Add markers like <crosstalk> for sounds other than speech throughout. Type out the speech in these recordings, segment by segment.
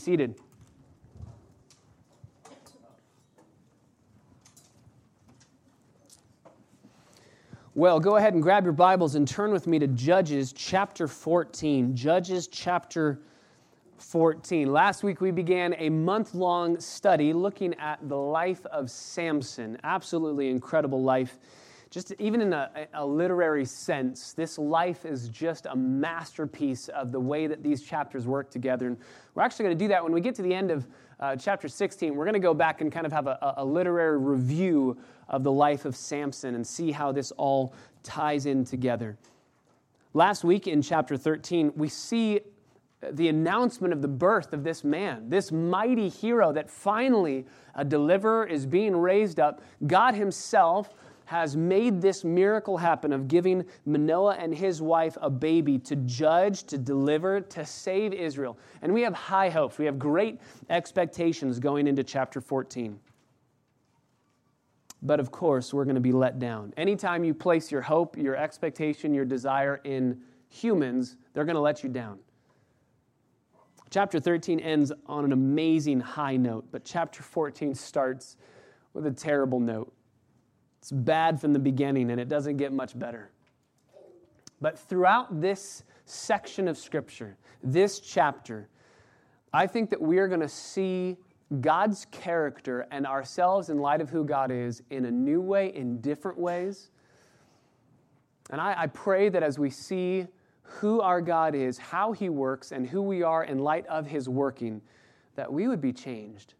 seated. Well, go ahead and grab your Bibles and turn with me to Judges chapter 14. Judges chapter 14. Last week we began a month long study looking at the life of Samson. Absolutely incredible life. Just even in a, a, literary sense, this life is just a masterpiece of the way that these chapters work together. And we're actually going to do that when we get to the end of uh, chapter 16. We're going to go back and kind of have a, a literary review of the life of Samson and see how this all ties in together. Last week in chapter 13, we see the announcement of the birth of this man, this mighty hero that finally a deliverer is being raised up. God Himself has made this miracle happen of giving Manoah and his wife a baby to judge, to deliver, to save Israel. And we have high hopes. We have great expectations going into chapter 14. But of course, we're going to be let down. Anytime you place your hope, your expectation, your desire in humans, they're going to let you down. Chapter 13 ends on an amazing high note, but chapter 14 starts with a terrible note. It's bad from the beginning and it doesn't get much better. But throughout this section of Scripture, this chapter, I think that we are going to see God's character and ourselves in light of who God is in a new way, in different ways. And I, I, pray that as we see who our God is, how He works, and who we are in light of His working, that we would be changed.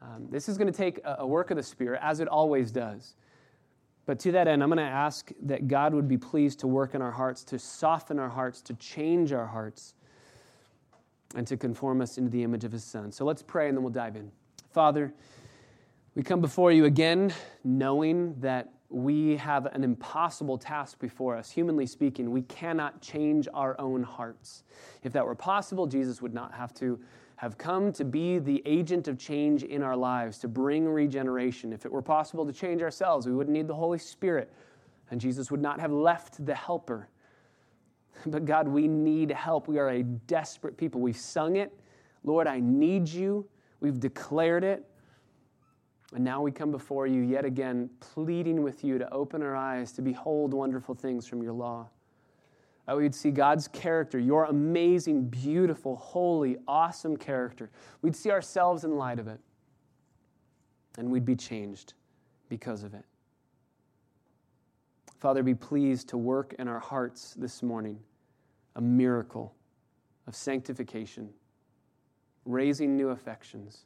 Um, this is going to take a, a work of the Spirit, as it always does. But to that end, I'm going to ask that God would be pleased to work in our hearts, to soften our hearts, to change our hearts, and to conform us into the image of His Son. So let's pray and then we'll dive in. Father, we come before you again knowing that we have an impossible task before us. Humanly speaking, we cannot change our own hearts. If that were possible, Jesus would not have to have come to be the agent of change in our lives, to bring regeneration. If it were possible to change ourselves, we wouldn't need the Holy Spirit, and Jesus would not have left the helper. <laughs> But God, we need help. We are a desperate people. We've sung it. Lord, I need you. We've declared it. And now we come before you yet again, pleading with you to open our eyes to behold wonderful things from your law that we'd see God's character, your amazing, beautiful, holy, awesome character. We'd see ourselves in light of it, and we'd be changed because of it. Father, be pleased to work in our hearts this morning a miracle of sanctification, raising new affections,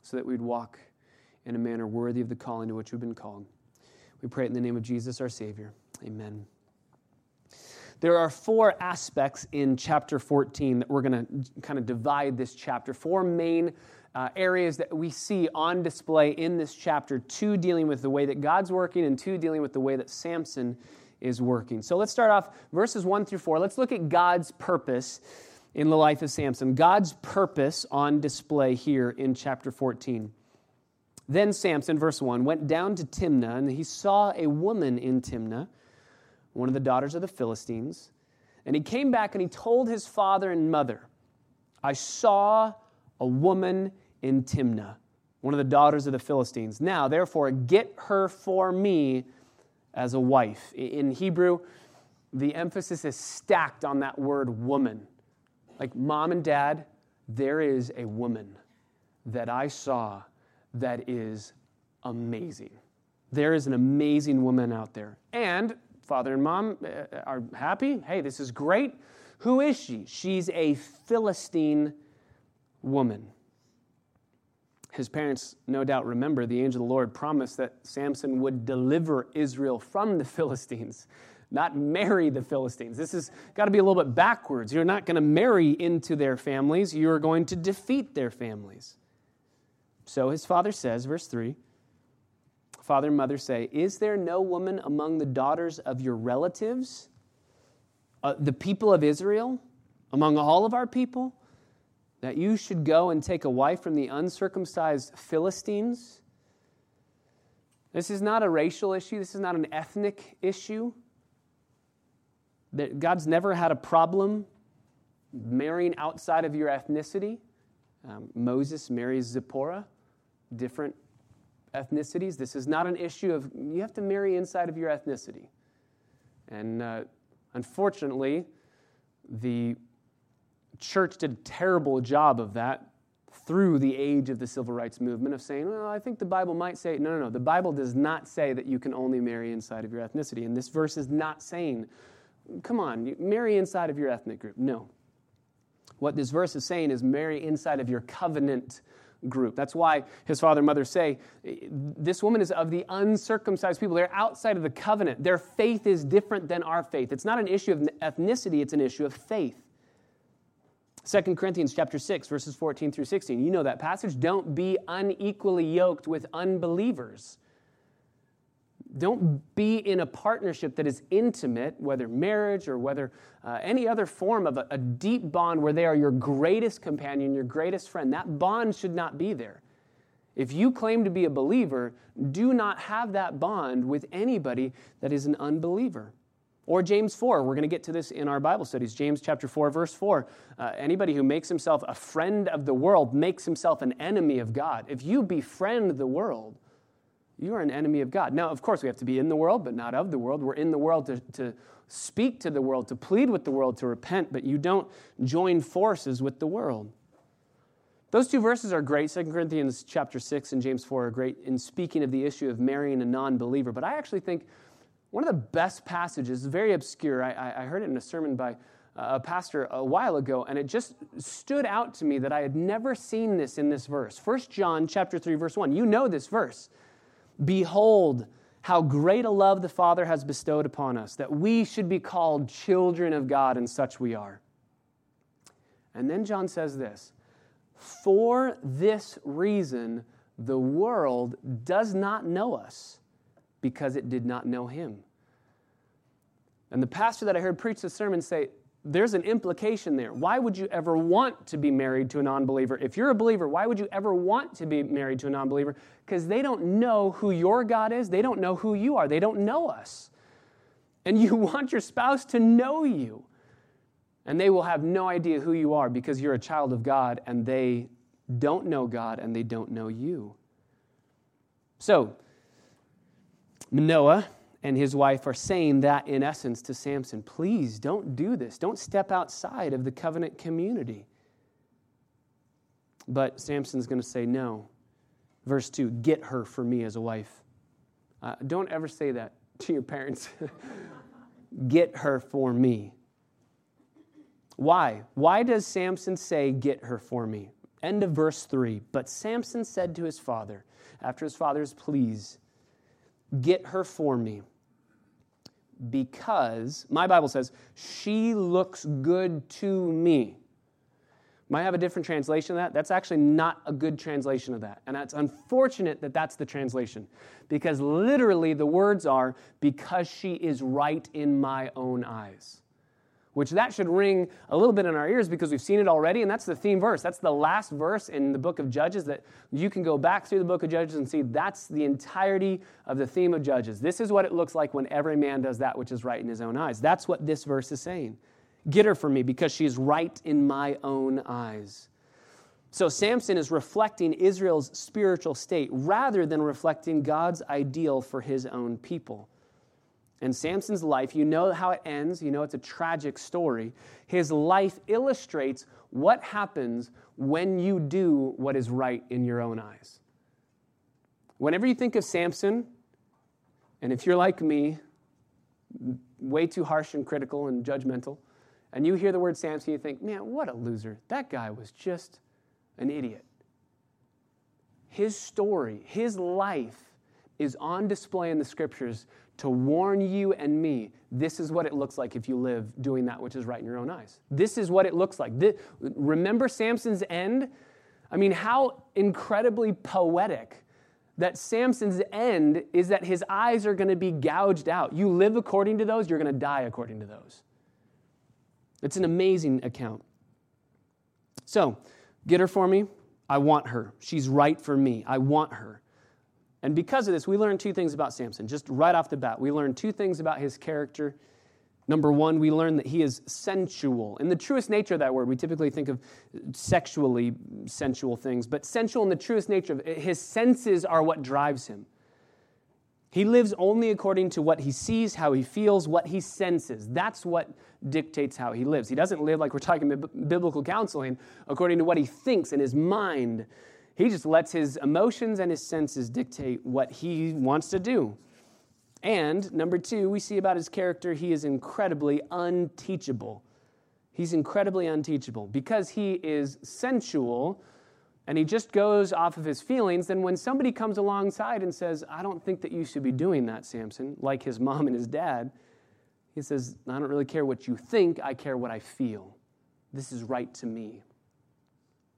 so that we'd walk in a manner worthy of the calling to which we've been called. We pray in the name of Jesus, our Savior. Amen. There are four aspects in chapter 14 that we're going to kind of divide this chapter. Four main uh, areas that we see on display in this chapter two dealing with the way that God's working, and two dealing with the way that Samson is working. So let's start off verses one through four. Let's look at God's purpose in the life of Samson. God's purpose on display here in chapter 14. Then Samson, verse 1, went down to Timnah, and he saw a woman in Timnah one of the daughters of the Philistines. And he came back and he told his father and mother, I saw a woman in Timnah, one of the daughters of the Philistines. Now, therefore, get her for me as a wife. In Hebrew, the emphasis is stacked on that word woman. Like mom and dad, there is a woman that I saw that is amazing. There is an amazing woman out there. And father and mom uh, are happy. Hey, this is great. Who is she? She's a Philistine woman. His parents, no doubt, remember the angel of the Lord promised that Samson would deliver Israel from the <laughs> Philistines, not marry the Philistines. This has got to be a little bit backwards. You're not going to marry into their families, you're going to defeat their families. So his father says, verse 3 father and mother say, Is there no woman among the daughters of your relatives, uh, the people of Israel, among all of our people, that you should go and take a wife from the uncircumcised Philistines? This is not a racial issue, this is not an ethnic issue. God's never had a problem marrying outside of your ethnicity. Um, Moses marries Zipporah, different ethnicities. This is not an issue of you have to marry inside of your ethnicity. And uh, unfortunately, the church did a terrible job of that through the age of the civil rights movement of saying, well, I think the Bible might say, no, no, no. The Bible does not say that you can only marry inside of your ethnicity. And this verse is not saying, come on, marry inside of your ethnic group. No. What this verse is saying is marry inside of your covenant group. That's why his father and mother say, This woman is of the uncircumcised people. They're outside of the covenant. Their faith is different than our faith. It's not an issue of ethnicity, it's an issue of faith. 2 Corinthians chapter 6 verses 14 through 16. You know that passage. Don't be unequally yoked with unbelievers. Don't be in a partnership that is intimate, whether marriage or whether uh, any other form of a, a deep bond where they are your greatest companion, your greatest friend. That bond should not be there. If you claim to be a believer, do not have that bond with anybody that is an unbeliever. Or James 4, we're going to get to this in our Bible studies. James chapter 4, verse 4. Uh, anybody who makes himself a friend of the world makes himself an enemy of God. If you befriend the world, you are an enemy of God. Now, of course, we have to be in the world, but not of the world. We're in the world to, to speak to the world, to plead with the world, to repent, but you don't join forces with the world. Those two verses are great. 2 Corinthians chapter 6 and James 4 are great in speaking of the issue of marrying a non believer. But I actually think one of the best passages, very obscure, I, I heard it in a sermon by uh, a pastor a while ago, and it just stood out to me that I had never seen this in this verse. 1 John chapter 3, verse 1. You know this verse. Behold, how great a love the Father has bestowed upon us, that we should be called children of God, and such we are. And then John says this For this reason, the world does not know us because it did not know him. And the pastor that I heard preach the sermon say, there's an implication there. Why would you ever want to be married to a non believer? If you're a believer, why would you ever want to be married to a non believer? Because they don't know who your God is, they don't know who you are, they don't know us. And <laughs> you want your spouse to know you. And they will have no idea who you are because you're a child of God and they don't know God and they don't know you. So, Manoah and his wife are saying that in essence to Samson please don't do this. Don't step outside of the covenant community. But Samson's going to say no. Verse 2 Get her for me as a wife. Uh, don't ever say that <laughs> to your parents. <laughs> Get her for me. Why? Why does Samson say, Get her for me? End of verse 3. But Samson said to his father, after his father's pleas, Get her for me because, my Bible says, she looks good to me. Might have a different translation of that. That's actually not a good translation of that. And it's unfortunate that that's the translation. Because literally the words are, because she is right in my own eyes which that should ring a little bit in our ears because we've seen it already. And that's the theme verse. That's the last verse in the book of Judges that you can go back through the book of Judges and see that's the entirety of the theme of Judges. This is what it looks like when every man does that which is right in his own eyes. That's what this verse is saying. Get her for me because she is right in my own eyes. So Samson is reflecting Israel's spiritual state rather than reflecting God's ideal for his own people. And Samson's life, you know how it ends, you know it's a tragic story. His life illustrates what happens when you do what is right in your own eyes. Whenever you think of Samson, and if you're like me, way too harsh and critical and judgmental, and you hear the word Samson, you think, man, what a loser. That guy was just an idiot. His story, his life is on display in the scriptures to warn you and me this is what it looks like if you live doing that which is right in your own eyes. This is what it looks like. This, remember Samson's end? I mean, how incredibly poetic that Samson's end is that his eyes are going to be gouged out. You live according to those, you're going to die according to those. It's an amazing account. So, get her for me. I want her. She's right for me. I want her. And because of this, we learn two things about Samson. Just right off the bat, we learn two things about his character Number one, we learn that he is sensual. In the truest nature of that word, we typically think of sexually sensual things, but sensual in the truest nature of it, his senses are what drives him. He lives only according to what he sees, how he feels, what he senses. That's what dictates how he lives. He doesn't live like we're talking biblical counseling according to what he thinks in his mind. He just lets his emotions and his senses dictate what he wants to do. And number two, we see about his character, he is incredibly unteachable. He's incredibly unteachable. Because he is sensual and he just goes off of his feelings, then when somebody comes alongside and says, I don't think that you should be doing that, Samson, like his mom and his dad, he says, I don't really care what you think, I care what I feel. This is right to me.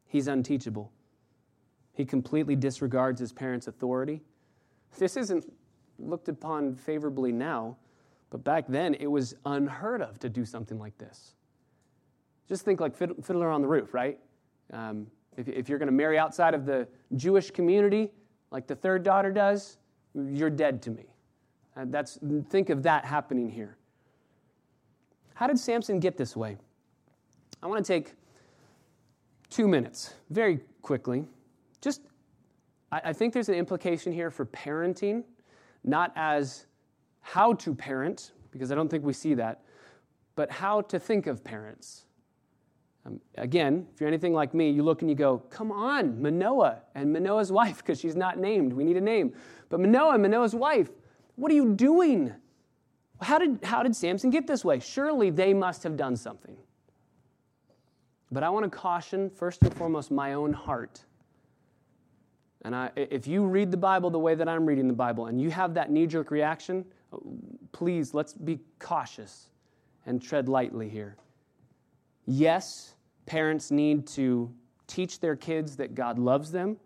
He's unteachable. He completely disregards his parents' authority. This isn't looked upon favorably now, but back then it was unheard of to do something like this. Just think like Fiddler on the Roof, right? Um, if, if you're going to marry outside of the Jewish community, like the third daughter does, you're dead to me. Uh, that's, think of that happening here. How did Samson get this way? I want to take two minutes, very quickly. Just, I, I think there's an implication here for parenting not as how to parent, because I don't think we see that, but how to think of parents. Um, again, if you're anything like me, you look and you go, come on, Manoah and Manoah's wife, because she's not named. We need a name. But Manoah and Manoah's wife, what are you doing? How did, how did Samson get this way? Surely they must have done something. But I want to caution, first and foremost, my own heart and I, if you read the Bible the way that I'm reading the Bible and you have that knee jerk reaction, please let's be cautious and tread lightly here. Yes, parents need to teach their kids that God loves them,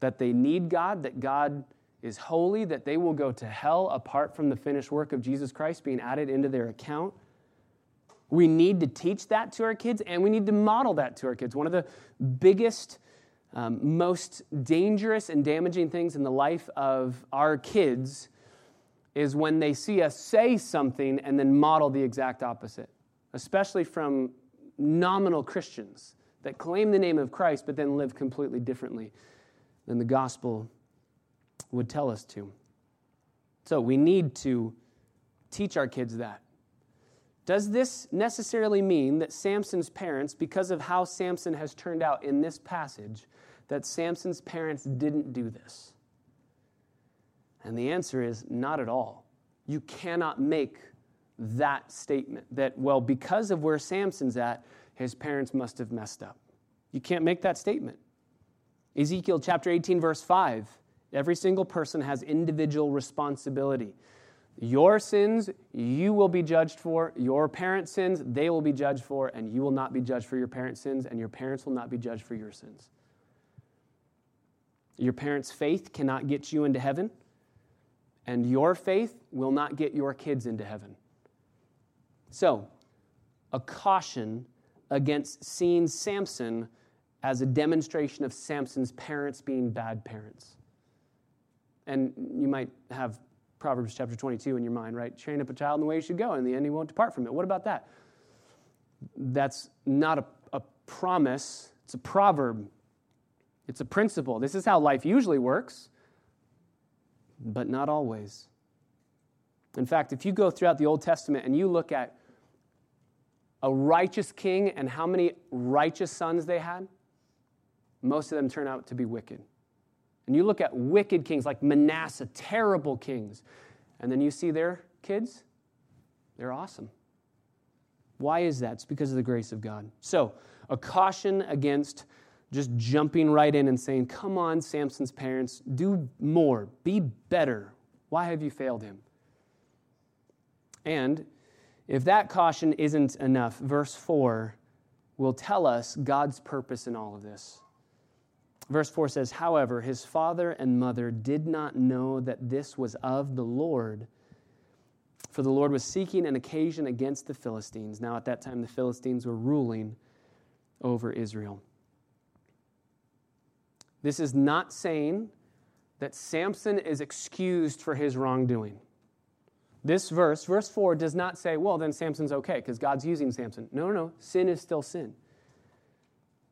that they need God, that God is holy, that they will go to hell apart from the finished work of Jesus Christ being added into their account. We need to teach that to our kids and we need to model that to our kids. One of the biggest um, most dangerous and damaging things in the life of our kids is when they see us say something and then model the exact opposite, especially from nominal Christians that claim the name of Christ but then live completely differently than the gospel would tell us to. So we need to teach our kids that. Does this necessarily mean that Samson's parents, because of how Samson has turned out in this passage, that Samson's parents didn't do this? And the answer is not at all. You cannot make that statement that, well, because of where Samson's at, his parents must have messed up. You can't make that statement. Ezekiel chapter 18, verse 5 every single person has individual responsibility. Your sins, you will be judged for. Your parents' sins, they will be judged for, and you will not be judged for your parents' sins, and your parents will not be judged for your sins. Your parents' faith cannot get you into heaven, and your faith will not get your kids into heaven. So, a caution against seeing Samson as a demonstration of Samson's parents being bad parents. And you might have Proverbs chapter 22 in your mind, right? Train up a child in the way he should go, and in the end he won't depart from it. What about that? That's not a, a promise, it's a proverb. It's a principle. This is how life usually works, but not always. In fact, if you go throughout the Old Testament and you look at a righteous king and how many righteous sons they had, most of them turn out to be wicked. And you look at wicked kings like Manasseh, terrible kings, and then you see their kids, they're awesome. Why is that? It's because of the grace of God. So, a caution against just jumping right in and saying, Come on, Samson's parents, do more, be better. Why have you failed him? And if that caution isn't enough, verse 4 will tell us God's purpose in all of this. Verse 4 says, However, his father and mother did not know that this was of the Lord, for the Lord was seeking an occasion against the Philistines. Now, at that time, the Philistines were ruling over Israel. This is not saying that Samson is excused for his wrongdoing. This verse, verse 4, does not say, well, then Samson's okay because God's using Samson. No, no, no. Sin is still sin.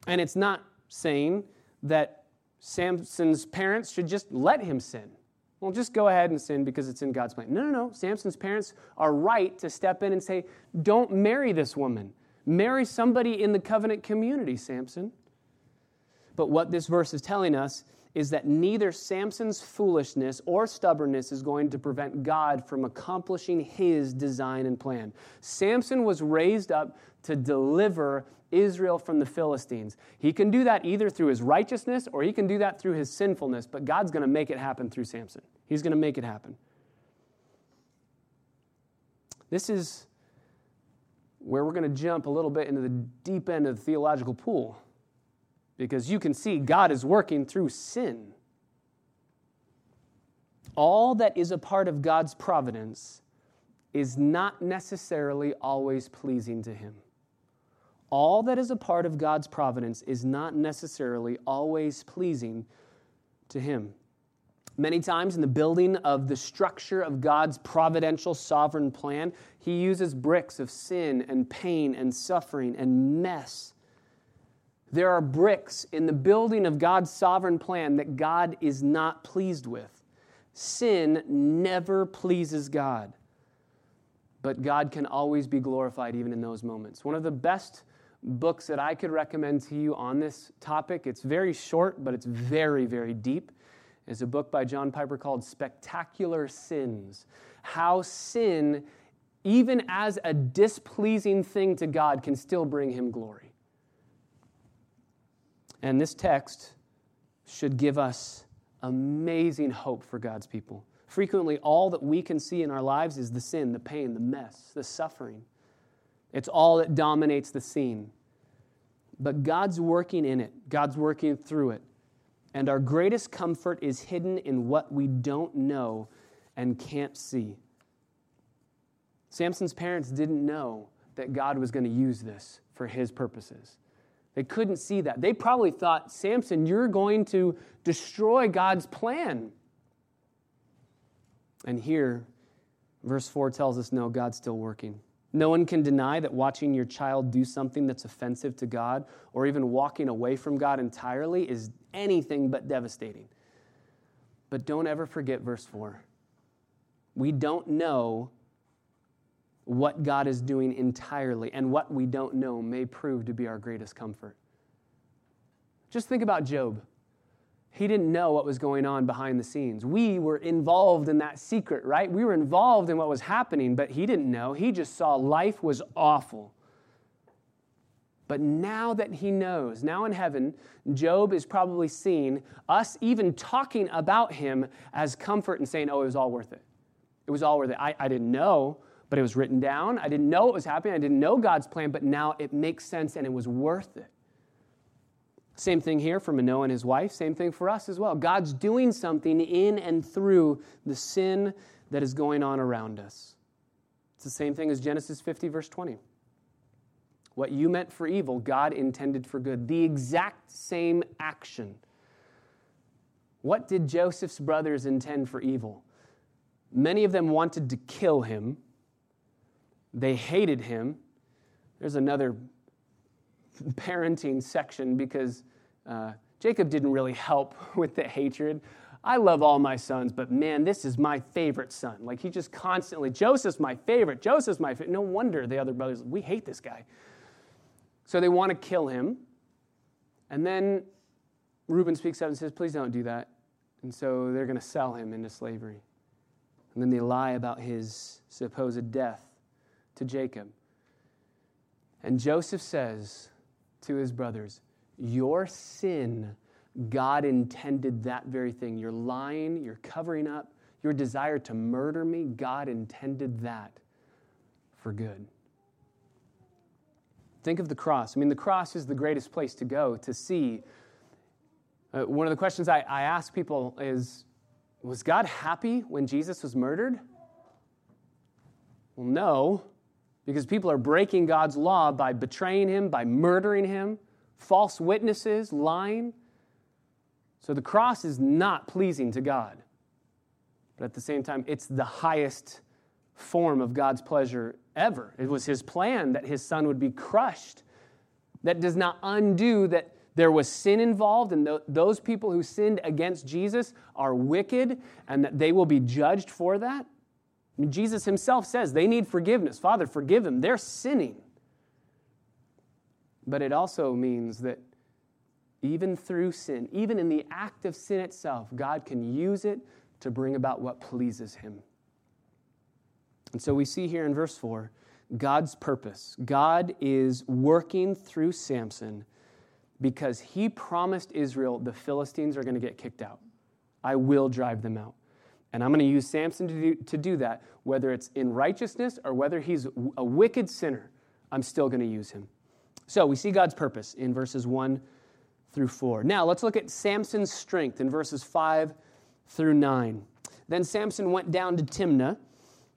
And it's not saying that Samson's parents should just let him sin. Well, just go ahead and sin because it's in God's plan. No, no, no. Samson's parents are right to step in and say, don't marry this woman. Marry somebody in the covenant community, Samson. But what this verse is telling us is that neither Samson's foolishness or stubbornness is going to prevent God from accomplishing his design and plan. Samson was raised up to deliver Israel from the Philistines. He can do that either through his righteousness or he can do that through his sinfulness, but God's going to make it happen through Samson. He's going to make it happen. This is where we're going to jump a little bit into the deep end of the theological pool because you can see God is working through sin. All that is a part of God's providence is not necessarily always pleasing to Him. All that is a part of God's providence is not necessarily always pleasing to Him. Many times in the building of the structure of God's providential sovereign plan, He uses bricks of sin and pain and suffering and mess there are bricks in the building of God's sovereign plan that God is not pleased with. Sin never pleases God, but God can always be glorified even in those moments. One of the best books that I could recommend to you on this topic, it's very short, but it's very, very deep, is a book by John Piper called Spectacular Sins How Sin, even as a displeasing thing to God, can still bring him glory. And this text should give us amazing hope for God's people. Frequently, all that we can see in our lives is the sin, the pain, the mess, the suffering. It's all that dominates the scene. But God's working in it, God's working through it. And our greatest comfort is hidden in what we don't know and can't see. Samson's parents didn't know that God was going to use this for his purposes. They couldn't see that. They probably thought, Samson, you're going to destroy God's plan. And here, verse 4 tells us no, God's still working. No one can deny that watching your child do something that's offensive to God or even walking away from God entirely is anything but devastating. But don't ever forget verse 4. We don't know what God is doing entirely, and what we don't know may prove to be our greatest comfort. Just think about Job. He didn't know what was going on behind the scenes. We were involved in that secret, right? We were involved in what was happening, but he didn't know. He just saw life was awful. But now that he knows, now in heaven, Job is probably seeing us even talking about him as comfort and saying, oh, it was all worth it. It was all worth it. I, I didn't know, but it was written down. I didn't know it was happening. I didn't know God's plan, but now it makes sense and it was worth it. Same thing here for Manoah and his wife. Same thing for us as well. God's doing something in and through the sin that is going on around us. It's the same thing as Genesis 50, verse 20. What you meant for evil, God intended for good. The exact same action. What did Joseph's brothers intend for evil? Many of them wanted to kill him, they hated him. There's another parenting section because uh, Jacob didn't really help <laughs> with the hatred. I love all my sons, but man, this is my favorite son. Like he just constantly, Joseph's my favorite. Joseph's my favorite. No wonder the other brothers, we hate this guy. So they want to kill him. And then Reuben speaks up and says, please don't do that. And so they're going to sell him into slavery. And then they lie about his supposed death to Jacob. And Joseph says to his brothers, Your sin, God intended that very thing. You're lying, you're covering up, your desire to murder me, God intended that for good. Think of the cross. I mean, the cross is the greatest place to go to see. Uh, one of the questions I, I ask people is Was God happy when Jesus was murdered? Well, no because people are breaking God's law by betraying him, by murdering him, false witnesses, lying. So the cross is not pleasing to God. But at the same time, it's the highest form of God's pleasure ever. It was his plan that his son would be crushed. That does not undo that there was sin involved, and th- those people who sinned against Jesus are wicked, and that they will be judged for that. I mean, Jesus himself says they need forgiveness. Father, forgive them. They're sinning. But it also means that even through sin, even in the act of sin itself, God can use it to bring about what pleases him. And so we see here in verse 4 God's purpose. God is working through Samson because he promised Israel the Philistines are going to get kicked out. I will drive them out. And I'm going to use Samson to do, to do that, whether it's in righteousness or whether he's a wicked sinner, I'm still going to use him. So we see God's purpose in verses 1 through 4. Now let's look at Samson's strength in verses 5 through 9. Then Samson went down to Timnah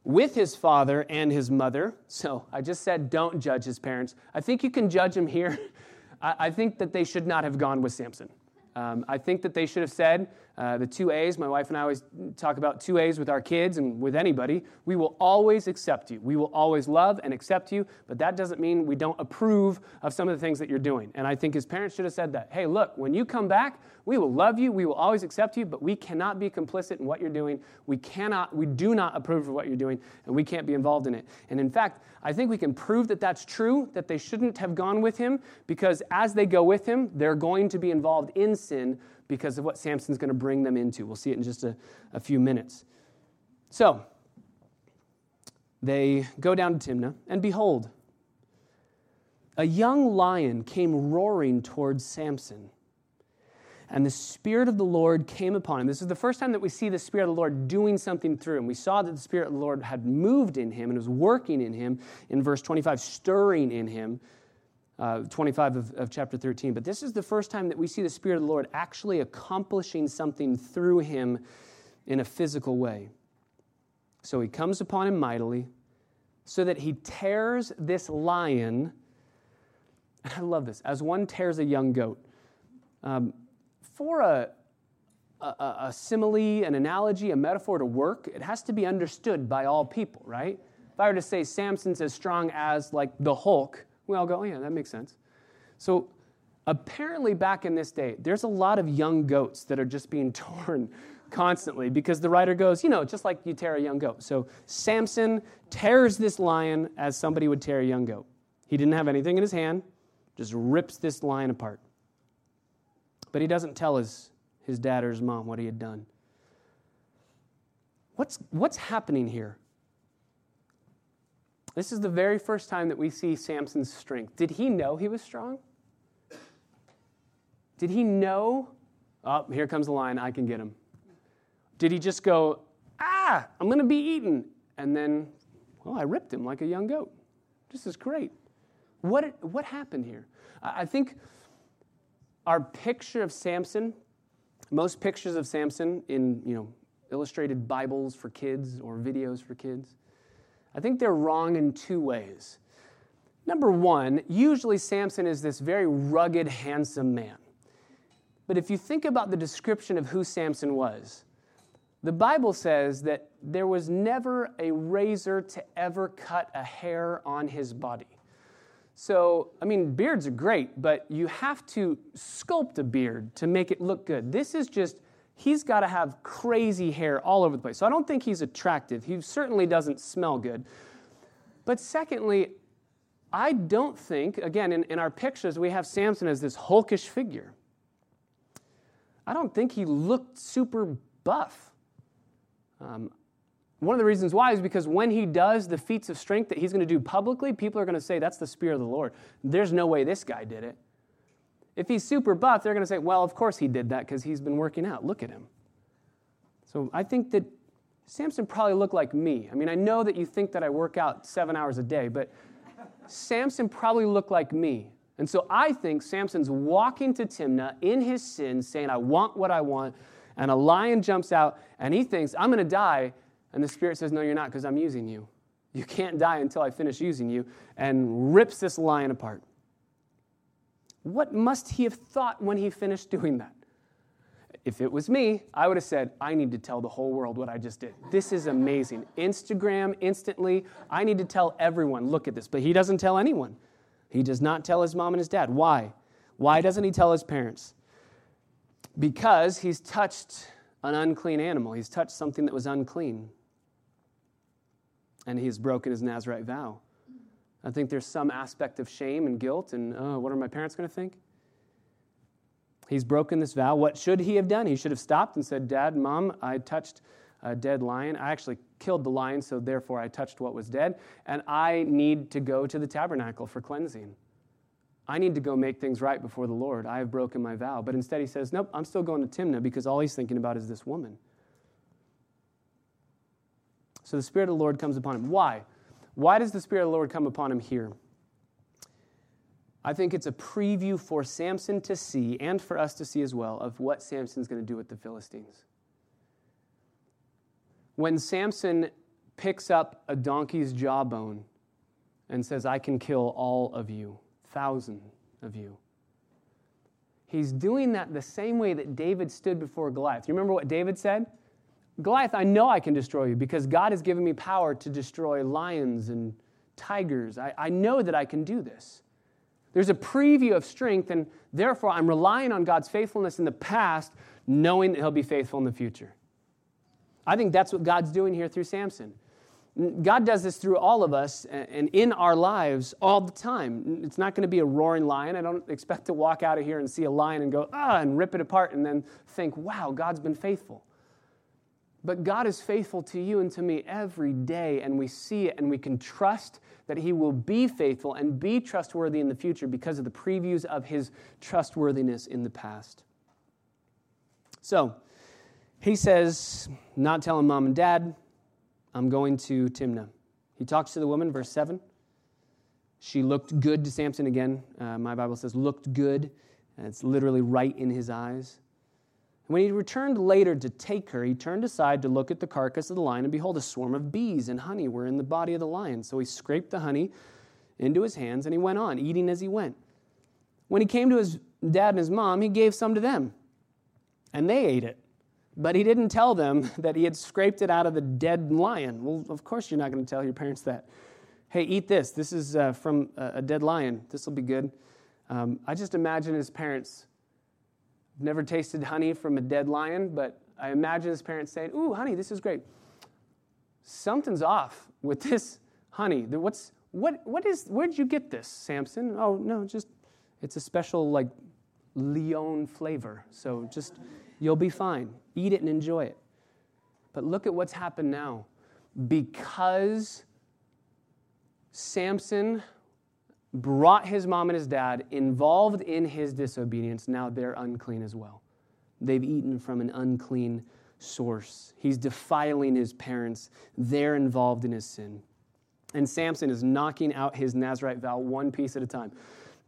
with his father and his mother. So I just said, don't judge his parents. I think you can judge him here. <laughs> I think that they should not have gone with Samson. Um, I think that they should have said, uh, the two A's, my wife and I always talk about two A's with our kids and with anybody. We will always accept you. We will always love and accept you, but that doesn't mean we don't approve of some of the things that you're doing. And I think his parents should have said that. Hey, look, when you come back, we will love you, we will always accept you, but we cannot be complicit in what you're doing. We cannot, we do not approve of what you're doing, and we can't be involved in it. And in fact, I think we can prove that that's true, that they shouldn't have gone with him, because as they go with him, they're going to be involved in sin because of what Samson's going to bring them into. We'll see it in just a, a few minutes. So, they go down to Timnah, and behold, a young lion came roaring towards Samson. And the Spirit of the Lord came upon him. This is the first time that we see the Spirit of the Lord doing something through him. We saw that the Spirit of the Lord had moved in him and was working in him in verse 25, stirring in him uh, 25 of, of chapter 13. But this is the first time that we see the Spirit of the Lord actually accomplishing something through him in a physical way. So he comes upon him mightily, so that he tears this lion. And I love this, as one tears a young goat. Um, for a, a, a, simile, an analogy, a metaphor to work, it has to be understood by all people, right? If I were to say Samson's as strong as like the Hulk, we all go, oh, yeah, that makes sense. So apparently, back in this day, there's a lot of young goats that are just being <laughs> torn constantly because the writer goes, you know, just like you tear a young goat. So Samson tears this lion as somebody would tear a young goat. He didn't have anything in his hand, just rips this lion apart. But he doesn't tell his, his dad or his mom what he had done. What's, what's happening here? This is the very first time that we see Samson's strength. Did he know he was strong? Did he know, oh, here comes the lion, I can get him? Did he just go, ah, I'm going to be eaten? And then, well, I ripped him like a young goat. This is great. What, what happened here? I think our picture of Samson, most pictures of Samson in, you know, illustrated Bibles for kids or videos for kids, I think they're wrong in two ways. Number one, usually Samson is this very rugged, handsome man. But if you think about the description of who Samson was, the Bible says that there was never a razor to ever cut a hair on his body. So, I mean, beards are great, but you have to sculpt a beard to make it look good. This is just he's got to have crazy hair all over the place. So I don't think he's attractive. He certainly doesn't smell good. But secondly, I don't think, again, in, in our pictures, we have Samson as this hulkish figure. I don't think he looked super buff. Um, one of the reasons why is because when he does the feats of strength that he's going to do publicly, people are going to say, That's the Spirit of the Lord. There's no way this guy did it. If he's super buff, they're going to say, well, of course he did that because he's been working out. Look at him. So I think that Samson probably looked like me. I mean, I know that you think that I work out seven hours a day, but Samson probably looked like me. And so I think Samson's walking to Timnah in his sin, saying, I want what I want. And a lion jumps out, and he thinks, I'm going to die. And the Spirit says, No, you're not, because I'm using you. You can't die until I finish using you, and rips this lion apart. What must he have thought when he finished doing that? if it was me, I would have said, I need to tell the whole world what I just did. This is amazing. Instagram, instantly, I need to tell everyone, look at this. But he doesn't tell anyone. He does not tell his mom and his dad. Why? Why doesn't he tell his parents? Because he's touched an unclean animal, he's touched something that was unclean. And he's broken his Nazarite vow. I think there's some aspect of shame and guilt, and oh, what are my parents going to think? He's broken this vow. What should he have done? He should have stopped and said, Dad, Mom, I touched a dead lion. I actually killed the lion, so therefore I touched what was dead, and I need to go to the tabernacle for cleansing. I need to go make things right before the Lord. I have broken my vow. But instead, he says, Nope, I'm still going to Timnah because all he's thinking about is this woman. So the Spirit of the Lord comes upon him. Why? Why does the Spirit of the Lord come upon him here? I think it's a preview for Samson to see and for us to see as well of what Samson's going to do with the Philistines. When Samson picks up a donkey's jawbone and says, I can kill all of you, thousand of you. He's doing that the same way that David stood before Goliath. You remember what David said? Goliath, I know I can destroy you because God has given me power to destroy lions and tigers. I, I know that I can do this. There's a preview of strength, and therefore I'm relying on God's faithfulness in the past, knowing that He'll be faithful in the future. I think that's what God's doing here through Samson. God does this through all of us and in our lives all the time. It's not going to be a roaring lion. I don't expect to walk out of here and see a lion and go, ah, and rip it apart and then think, wow, God's been faithful. But God is faithful to you and to me every day, and we see it, and we can trust that He will be faithful and be trustworthy in the future because of the previews of His trustworthiness in the past. So, he says, not telling mom and dad, I'm going to Timnah. He talks to the woman, verse 7. She looked good to Samson again. Uh, my Bible says, looked good. And It's literally right in his eyes. When he returned later to take her, he turned aside to look at the carcass of the lion, and behold, a swarm of bees and honey were in the body of the lion. So he scraped the honey into his hands, and he went on, eating as he went. When he came to his dad and his mom, he gave some to them, and they ate it. But he didn't tell them <laughs> that he had scraped it out of the dead lion. Well, of course, you're not going to tell your parents that. Hey, eat this. This is uh, from a dead lion. This will be good. Um, I just imagine his parents never tasted honey from a dead lion, but I imagine his parents saying, Ooh, honey, this is great. Something's off with <laughs> this honey. What's, what, what is, where'd you get this, Samson? Oh, no, just, it's a special, like, lion flavor. So just, you'll be fine. Eat it and enjoy it. But look at what's happened now. Because Samson brought his mom and his dad involved in his disobedience. Now they're unclean as well. They've eaten from an unclean source. He's defiling his parents. They're involved in his sin. And Samson is knocking out his Nazarite vow one piece at a time.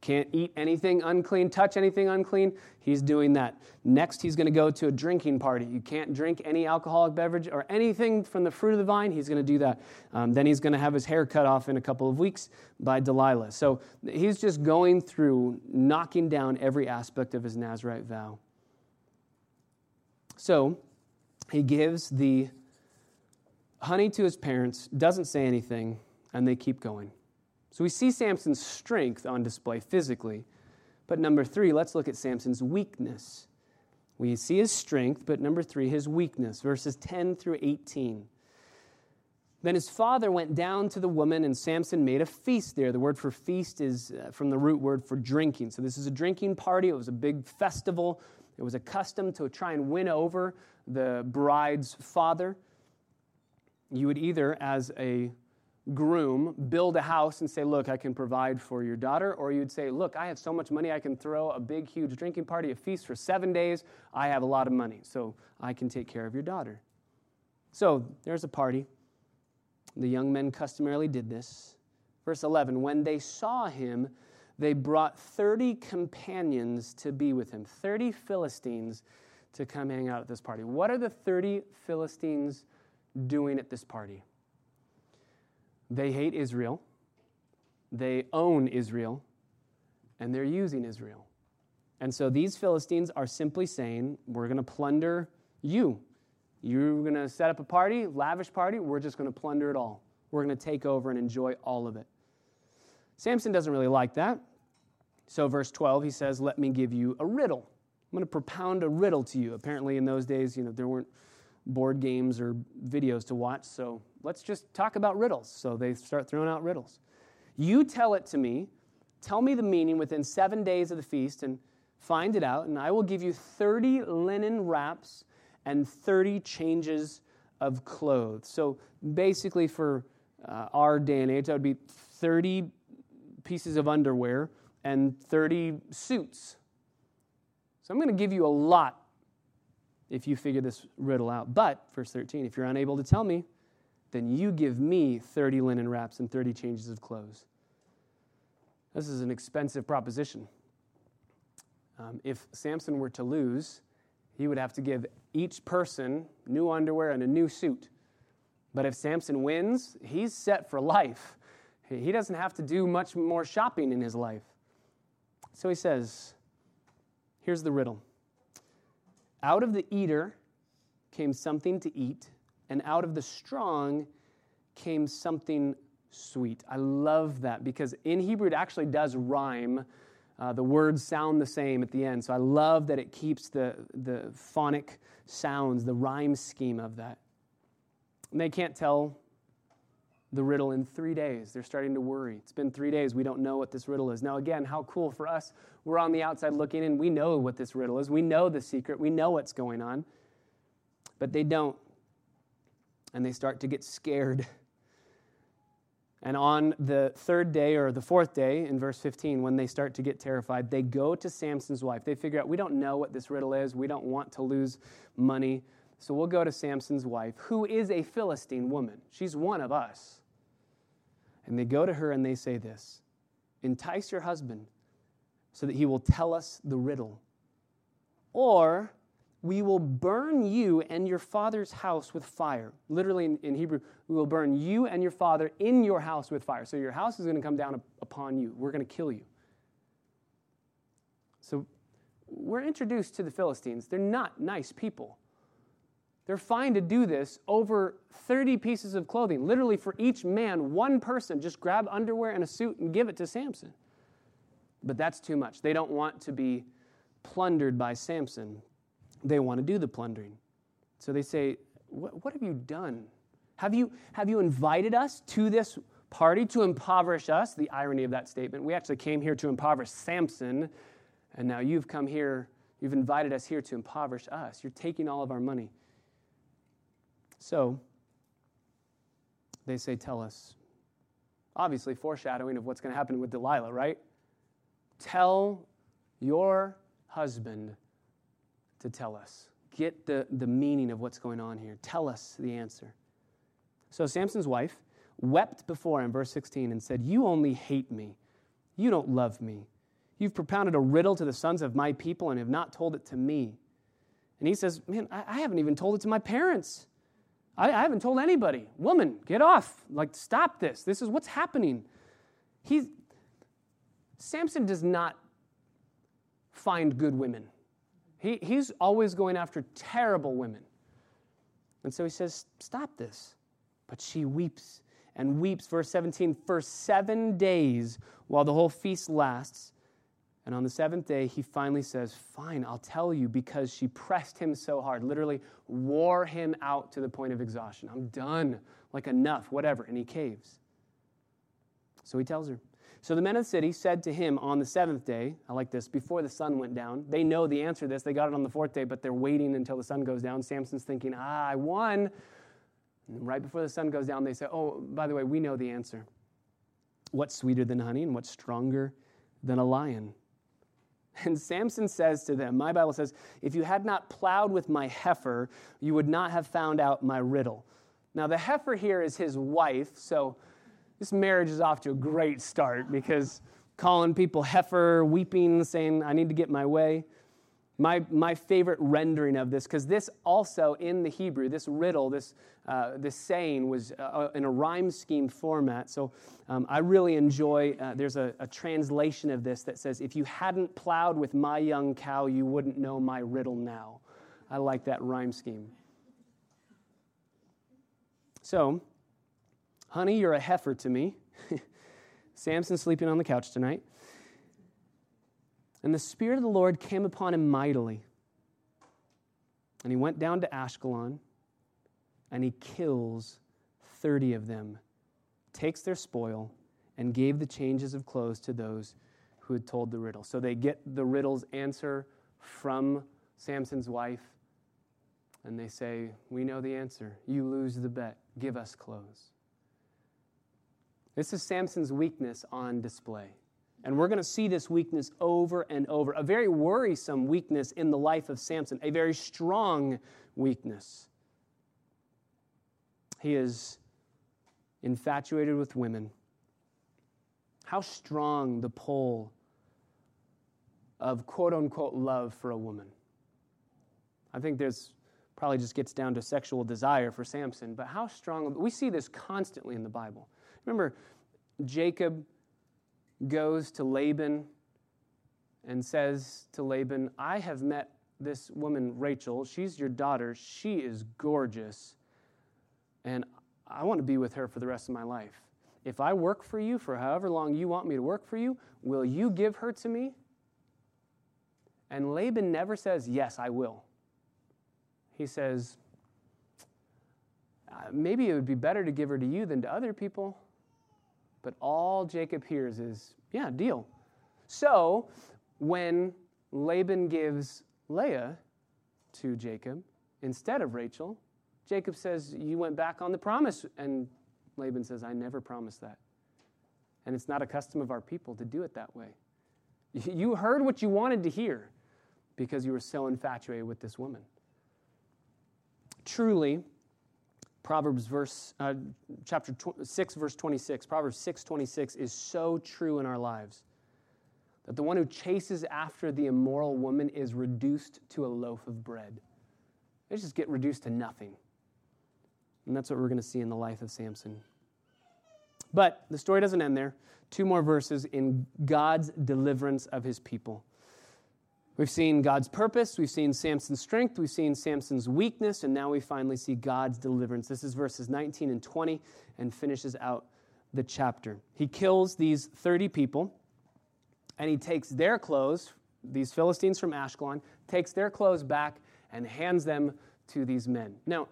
Can't eat anything unclean, touch anything unclean. He's doing that. Next, he's going to go to a drinking party. You can't drink any alcoholic beverage or anything from the fruit of the vine. He's going to do that. Um, then he's going to have his hair cut off in a couple of weeks by Delilah. So he's just going through knocking down every aspect of his Nazarite vow. So he gives the honey to his parents, doesn't say anything, and they keep going. So we see Samson's strength on display physically. But number three, let's look at Samson's weakness. We see his strength, but number three, his weakness, verses 10 through 18. Then his father went down to the woman, and Samson made a feast there. The word for feast is uh, from the root word for drinking. So this is a drinking party. It was a big festival. It was a custom to try and win over the bride's father. You would either, as a groom build a house and say, Look, I can provide for your daughter. Or you'd say, Look, I have so much money, I can throw a big, huge drinking party, a feast for seven days. I have a lot of money, so I can take care of your daughter. So there's a party. The young men customarily did this. Verse 11 When they saw him, they brought 30 companions to be with him, 30 Philistines to come hang out at this party. What are the 30 Philistines doing at this party? They hate Israel, they own Israel, and they're using Israel. And so these Philistines are simply saying, We're going to plunder you. You're going to set up a party, lavish party. We're just going to plunder it all. We're going to take over and enjoy all of it. Samson doesn't really like that. So, verse 12, he says, Let me give you a riddle. I'm going to propound a riddle to you. Apparently, in those days, you know, there weren't board games or videos to watch, so let's just talk about riddles. So they start throwing out riddles. You tell it to me, tell me the meaning within seven days of the feast, and find it out, and I will give you 30 linen wraps and 30 changes of clothes. So basically, for uh, our day and age, that would be 30 pieces of underwear and 30 suits. So I'm going to give you a lot if you figure this riddle out. But, verse 13, if you're unable to tell me, then you give me 30 linen wraps and 30 changes of clothes. This is an expensive proposition. Um, if Samson were to lose, he would have to give each person new underwear and a new suit. But if Samson wins, he's set for life. He doesn't have to do much more shopping in his life. So he says, Here's the riddle Out of the eater came something to eat, and out of the strong came something sweet. I love that because in Hebrew it actually does rhyme. Uh, the words sound the same at the end. So I love that it keeps the, the phonic sounds, the rhyme scheme of that. And they can't tell the riddle in three days. They're starting to worry. It's been three days. We don't know what this riddle is. Now, again, how cool for us. We're on the outside looking in. We know what this riddle is. We know the secret. We know what's going on. But they don't. And they start to get scared. <laughs> And on the third day or the fourth day, in verse 15, when they start to get terrified, they go to Samson's wife. They figure out, we don't know what this riddle is. We don't want to lose money. So we'll go to Samson's wife, who is a Philistine woman. She's one of us. And they go to her and they say this Entice your husband so that he will tell us the riddle. Or we will burn you and your father's house with fire. Literally in, in, Hebrew, we will burn you and your father in your house with fire. So your house is going to come down upon you. We're going to kill you. So we're introduced to the Philistines. They're not nice people. They're fine to do this over 30 pieces of clothing. Literally, for each man, one person just grab underwear and a suit and give it to Samson. But that's too much. They don't want to be plundered by Samson, they want to do the plundering. So they say, What have you done? Have you, have you invited us to this party to impoverish us? The irony of that statement. We actually came here to impoverish Samson, and now you've come here, you've invited us here to impoverish us. You're taking all of our money. So, they say, Tell us. Obviously, foreshadowing of what's going to happen with Delilah, right? Tell your husband to tell us. Get the, the meaning of what's going on here. Tell us the answer. So, Samson's wife wept before him, verse 16, and said, You only hate me. You don't love me. You've propounded a riddle to the sons of my people and have not told it to me. And he says, Man, I, I haven't even told it to my parents. I, I haven't told anybody. Woman, get off. Like, stop this. This is what's happening. He's, Samson does not find good women. He, he's always going after terrible women. And so he says, Stop this. But she weeps and weeps, verse 17, for seven days while the whole feast lasts. And on the seventh day, he finally says, Fine, I'll tell you, because she pressed him so hard, literally wore him out to the point of exhaustion. I'm done, like enough, whatever. And he caves. So he tells her. So the men of the city said to him on the seventh day, I like this, before the sun went down. They know the answer to this. They got it on the fourth day, but they're waiting until the sun goes down. Samson's thinking, ah, I won. And right before the sun goes down, they say, oh, by the way, we know the answer. What's sweeter than honey and what's stronger than a lion? And Samson says to them, My Bible says, if you had not plowed with my heifer, you would not have found out my riddle. Now, the heifer here is his wife, so this marriage is off to a great start because calling people heifer, weeping, saying, I need to get my way. My, my favorite rendering of this, because this also in the Hebrew, this riddle, this, uh, this saying was uh, in a rhyme scheme format. So um, I really enjoy, uh, there's a, a translation of this that says, If you hadn't plowed with my young cow, you wouldn't know my riddle now. I like that rhyme scheme. So, honey, you're a heifer to me. <laughs> Samson's sleeping on the couch tonight. And the Spirit of the Lord came upon him mightily. And he went down to Ashkelon and he kills 30 of them, takes their spoil, and gave the changes of clothes to those who had told the riddle. So they get the riddle's answer from Samson's wife, and they say, We know the answer. You lose the bet. Give us clothes. This is Samson's weakness on display. And we're going to see this weakness over and over. A very worrisome weakness in the life of Samson, a very strong weakness. He is infatuated with women. How strong the pull of quote unquote love for a woman. I think there's probably just gets down to sexual desire for Samson, but how strong, we see this constantly in the Bible. Remember, Jacob goes to Laban and says to Laban, I have met this woman, Rachel. She's your daughter. She is gorgeous. And I want to be with her for the rest of my life. If I work for you for however long you want me to work for you, will you give her to me? And Laban never says, Yes, I will. He says, uh, Maybe it would be better to give her to you than to other people. But all Jacob hears is, yeah, deal. So when Laban gives Leah to Jacob instead of Rachel, Jacob says, You went back on the promise. And Laban says, I never promised that. And it's not a custom of our people to do it that way. You heard what you wanted to hear because you were so infatuated with this woman. Truly, Proverbs verse uh, chapter 6 verse 26 Proverbs 6:26 is so true in our lives that the one who chases after the immoral woman is reduced to a loaf of bread. They just get reduced to nothing. And that's what we're going to see in the life of Samson. But the story doesn't end there. Two more verses in God's deliverance of his people. We've seen God's purpose, we've seen Samson's strength, we've seen Samson's weakness, and now we finally see God's deliverance. This is verses 19 and 20 and finishes out the chapter. He kills these 30 people and he takes their clothes, these Philistines from Ashkelon, takes their clothes back and hands them to these men. Now,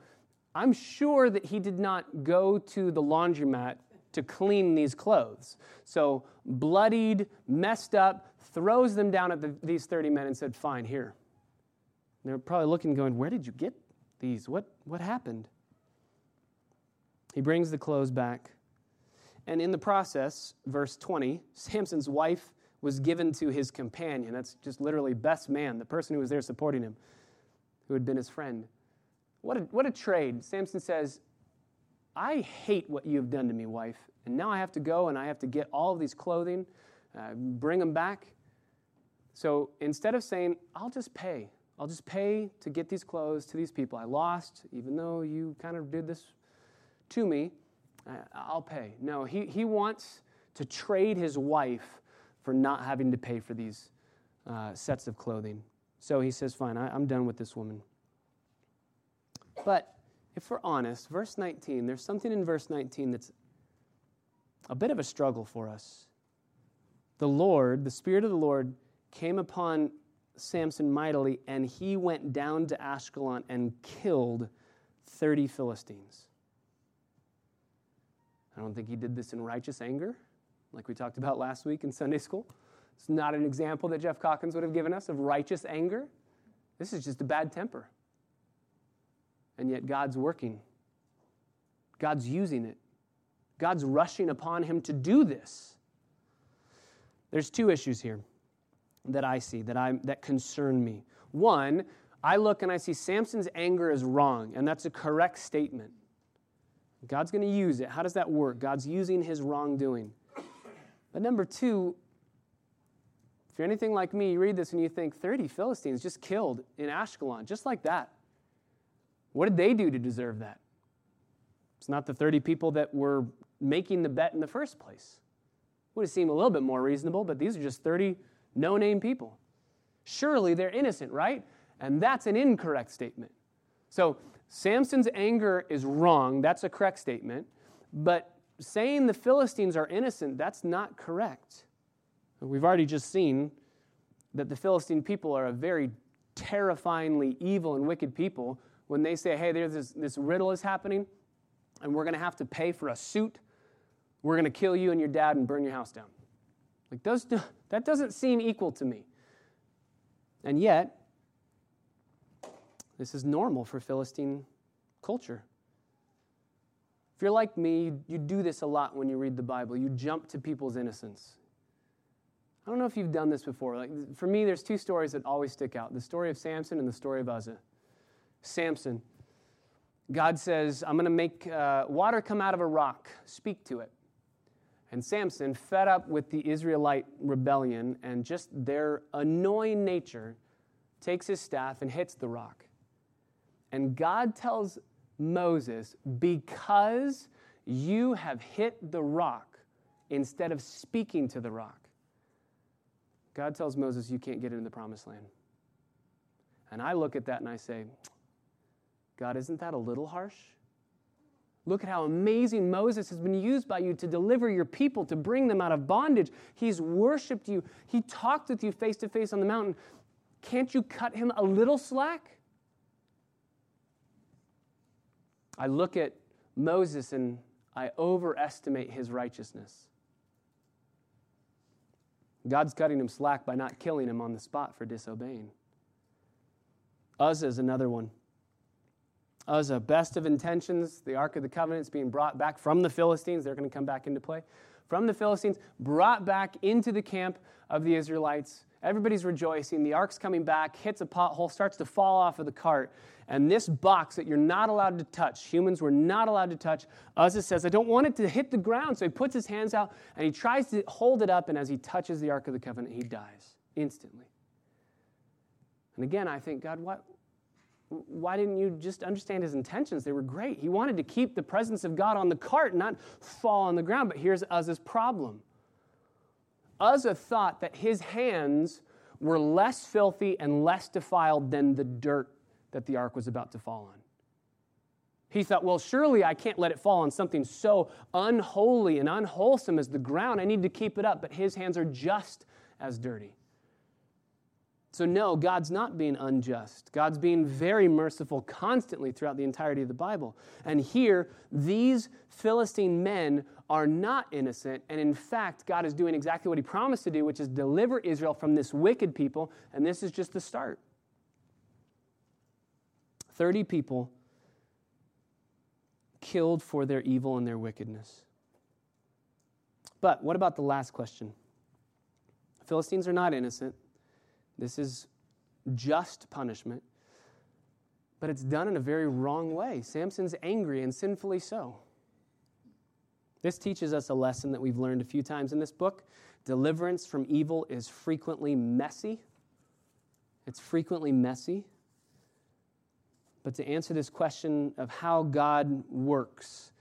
I'm sure that he did not go to the laundromat to clean these clothes. So, bloodied, messed up, throws them down at the, these 30 men and said, Fine, here. And they're probably looking, going, Where did you get these? What, what happened? He brings the clothes back. And in the process, verse 20, Samson's wife was given to his companion. That's just literally best man, the person who was there supporting him, who had been his friend. What a, what a trade. Samson says, I hate what you have done to me, wife. And now I have to go and I have to get all of these clothing, uh, bring them back. So instead of saying, I'll just pay, I'll just pay to get these clothes to these people I lost, even though you kind of did this to me, I'll pay. No, he, he wants to trade his wife for not having to pay for these uh, sets of clothing. So he says, Fine, I, I'm done with this woman. But if we're honest, verse 19, there's something in verse 19 that's a bit of a struggle for us. The Lord, the Spirit of the Lord, came upon Samson mightily, and he went down to Ashkelon and killed 30 Philistines. I don't think he did this in righteous anger, like we talked about last week in Sunday school. It's not an example that Jeff Calkins would have given us of righteous anger. This is just a bad temper. And yet God's working, God's using it, God's rushing upon him to do this. There's two issues here that I see that, I, that concern me. One, I look and I see Samson's anger is wrong, and that's a correct statement. God's going to use it. How does that work? God's using his wrongdoing. But number two, If you're anything like me, you read this and you think 30 Philistines just killed in Ashkelon, just like that. What did they do to deserve that? It's not the 30 people that were making the bet in the first place. Would have seemed a little bit more reasonable, but these are just 30 no name people. Surely they're innocent, right? And that's an incorrect statement. So Samson's anger is wrong. That's a correct statement. But saying the Philistines are innocent, that's not correct. We've already just seen that the Philistine people are a very terrifyingly evil and wicked people when they say, hey, there's this, this riddle is happening, and we're going to have to pay for a suit. We're going to kill you and your dad and burn your house down. Like, those, <laughs> that doesn't seem equal to me. And yet, this is normal for Philistine culture. If you're like me, you do this a lot when you read the Bible. You jump to people's innocence. I don't know if you've done this before. Like for me, there's two stories that always stick out: the story of Samson and the story of Uzzah. Samson, God says, "I'm going to make uh, water come out of a rock. Speak to it." And Samson, fed up with the Israelite rebellion and just their annoying nature, takes his staff and hits the rock. And God tells Moses, Because you have hit the rock instead of speaking to the rock, God tells Moses, You can't get into the promised land. And I look at that and I say, God, isn't that a little harsh? Look at how amazing Moses has been used by you to deliver your people, to bring them out of bondage. He's worshiped you, he talked with you face to face on the mountain. Can't you cut him a little slack? I look at Moses and I overestimate his righteousness. God's cutting him slack by not killing him on the spot for disobeying. Uzzah is another one. Uzzah, best of intentions, the Ark of the Covenant is being brought back from the Philistines. They're going to come back into play. From the Philistines, brought back into the camp of the Israelites. Everybody's rejoicing. The ark's coming back, hits a pothole, starts to fall off of the cart. And this box that you're not allowed to touch, humans were not allowed to touch, Uzzah says, I don't want it to hit the ground. So he puts his hands out and he tries to hold it up. And as he touches the Ark of the Covenant, he dies instantly. And again, I think, God, what, why didn't you just understand his intentions? They were great. He wanted to keep the presence of God on the cart, not fall on the ground. But here's Uzzah's problem Uzzah thought that his hands were less filthy and less defiled than the dirt that the ark was about to fall on. He thought, well, surely I can't let it fall on something so unholy and unwholesome as the ground. I need to keep it up. But his hands are just as dirty. So, no, God's not being unjust. God's being very merciful constantly throughout the entirety of the Bible. And here, these Philistine men are not innocent. And in fact, God is doing exactly what he promised to do, which is deliver Israel from this wicked people. And this is just the start. 30 people killed for their evil and their wickedness. But what about the last question? Philistines are not innocent. This is just punishment, but it's done in a very wrong way. Samson's angry and sinfully so. This teaches us a lesson that we've learned a few times in this book. Deliverance from evil is frequently messy. It's frequently messy. But to answer this question of how God works,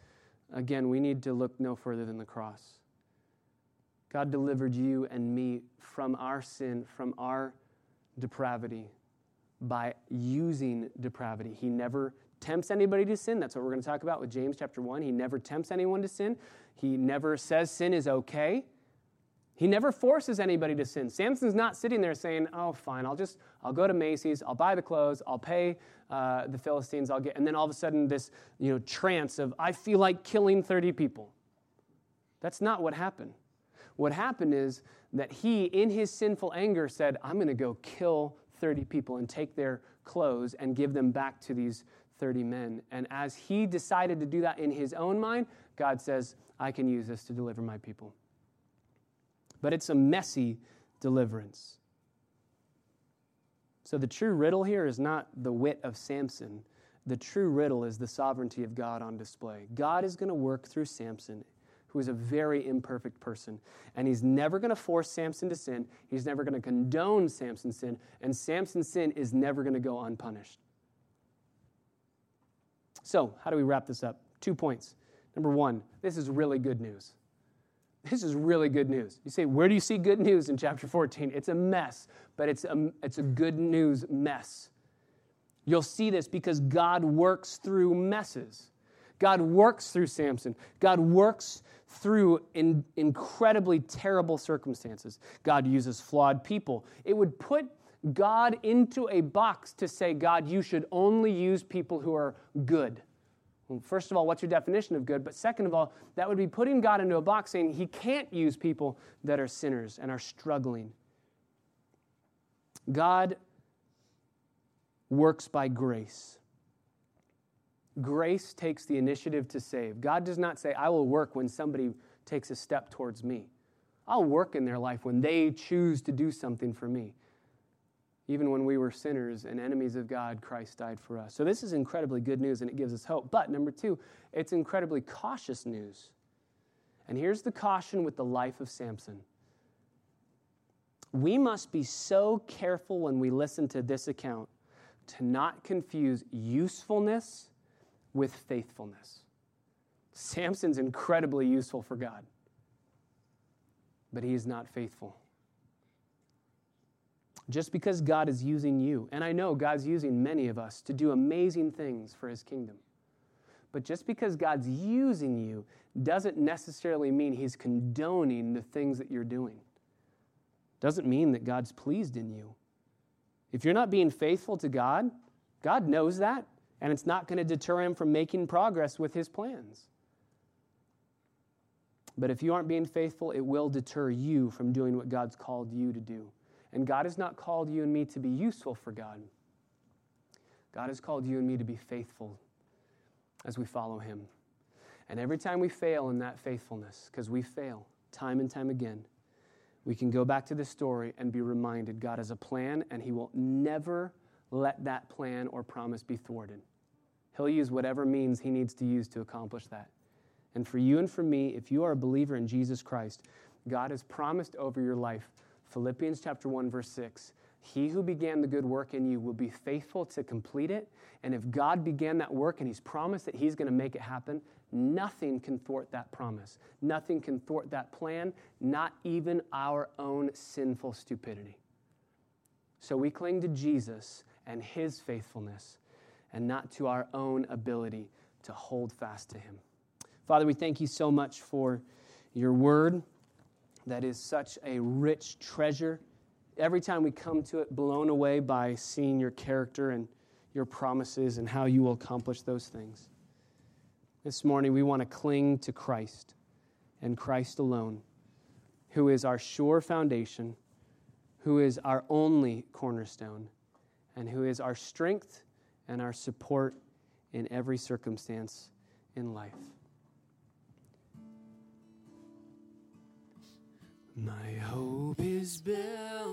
again, we need to look no further than the cross. God delivered you and me from our sin, from our depravity, by using depravity. He never tempts anybody to sin. That's what we're going to talk about with James chapter 1. He never tempts anyone to sin. He never says sin is okay. He never forces anybody to sin. Samson's not sitting there saying, "Oh, fine, I'll just I'll go to Macy's, I'll buy the clothes, I'll pay uh, the Philistines, I'll get," and then all of a sudden this you know trance of I feel like killing 30 people. That's not what happened. What happened is that he, in his sinful anger, said, "I'm going to go kill 30 people and take their clothes and give them back to these 30 men." And as he decided to do that in his own mind, God says, "I can use this to deliver my people." but it's a messy deliverance. So the true riddle here is not the wit of Samson. The true riddle is the sovereignty of God on display. God is going to work through Samson, who is a very imperfect person. And he's never going to force Samson to sin. He's never going to condone Samson's sin. And Samson's sin is never going to go unpunished. So, how do we wrap this up? Two points. Number one, this is really good news. This is really good news. You say, where do you see good news in chapter 14? It's a mess, but it's a, it's a good news mess. You'll see this because God works through messes. God works through Samson. God works through in, incredibly terrible circumstances. God uses flawed people. It would put God into a box to say, God, you should only use people who are good. Well, first of all, what's your definition of good? But second of all, that would be putting God into a box saying he can't use people that are sinners and are struggling. God works by grace. Grace takes the initiative to save. God does not say, I will work when somebody takes a step towards me. I'll work in their life when they choose to do something for me. Even when we were sinners and enemies of God, Christ died for us. So, this is incredibly good news and it gives us hope. But, number two, it's incredibly cautious news. And here's the caution with the life of Samson we must be so careful when we listen to this account to not confuse usefulness with faithfulness. Samson's incredibly useful for God, but he is not faithful. Just because God is using you, and I know God's using many of us to do amazing things for his kingdom, but just because God's using you doesn't necessarily mean he's condoning the things that you're doing. Doesn't mean that God's pleased in you. If you're not being faithful to God, God knows that, and it's not going to deter him from making progress with his plans. But if you aren't being faithful, it will deter you from doing what God's called you to do. And God has not called you and me to be useful for God. God has called you and me to be faithful as we follow Him. And every time we fail in that faithfulness, because we fail time and time again, we can go back to the story and be reminded God has a plan and He will never let that plan or promise be thwarted. He'll use whatever means He needs to use to accomplish that. And for you and for me, if you are a believer in Jesus Christ, God has promised over your life, Philippians chapter 1, verse 6, he who began the good work in you will be faithful to complete it. And if God began that work and He's promised that He's going to make it happen, nothing can thwart that promise. Nothing can thwart that plan, not even our own sinful stupidity. So we cling to Jesus and His faithfulness and not to our own ability to hold fast to Him. Father, we thank you so much for your word that is such a rich treasure every time we come to it, blown away by seeing your character and your promises and how you will accomplish those things. This morning, we want to cling to Christ and Christ alone, who is our sure foundation, who is our only cornerstone, and who is our strength and our support in every circumstance in life. My hope is built.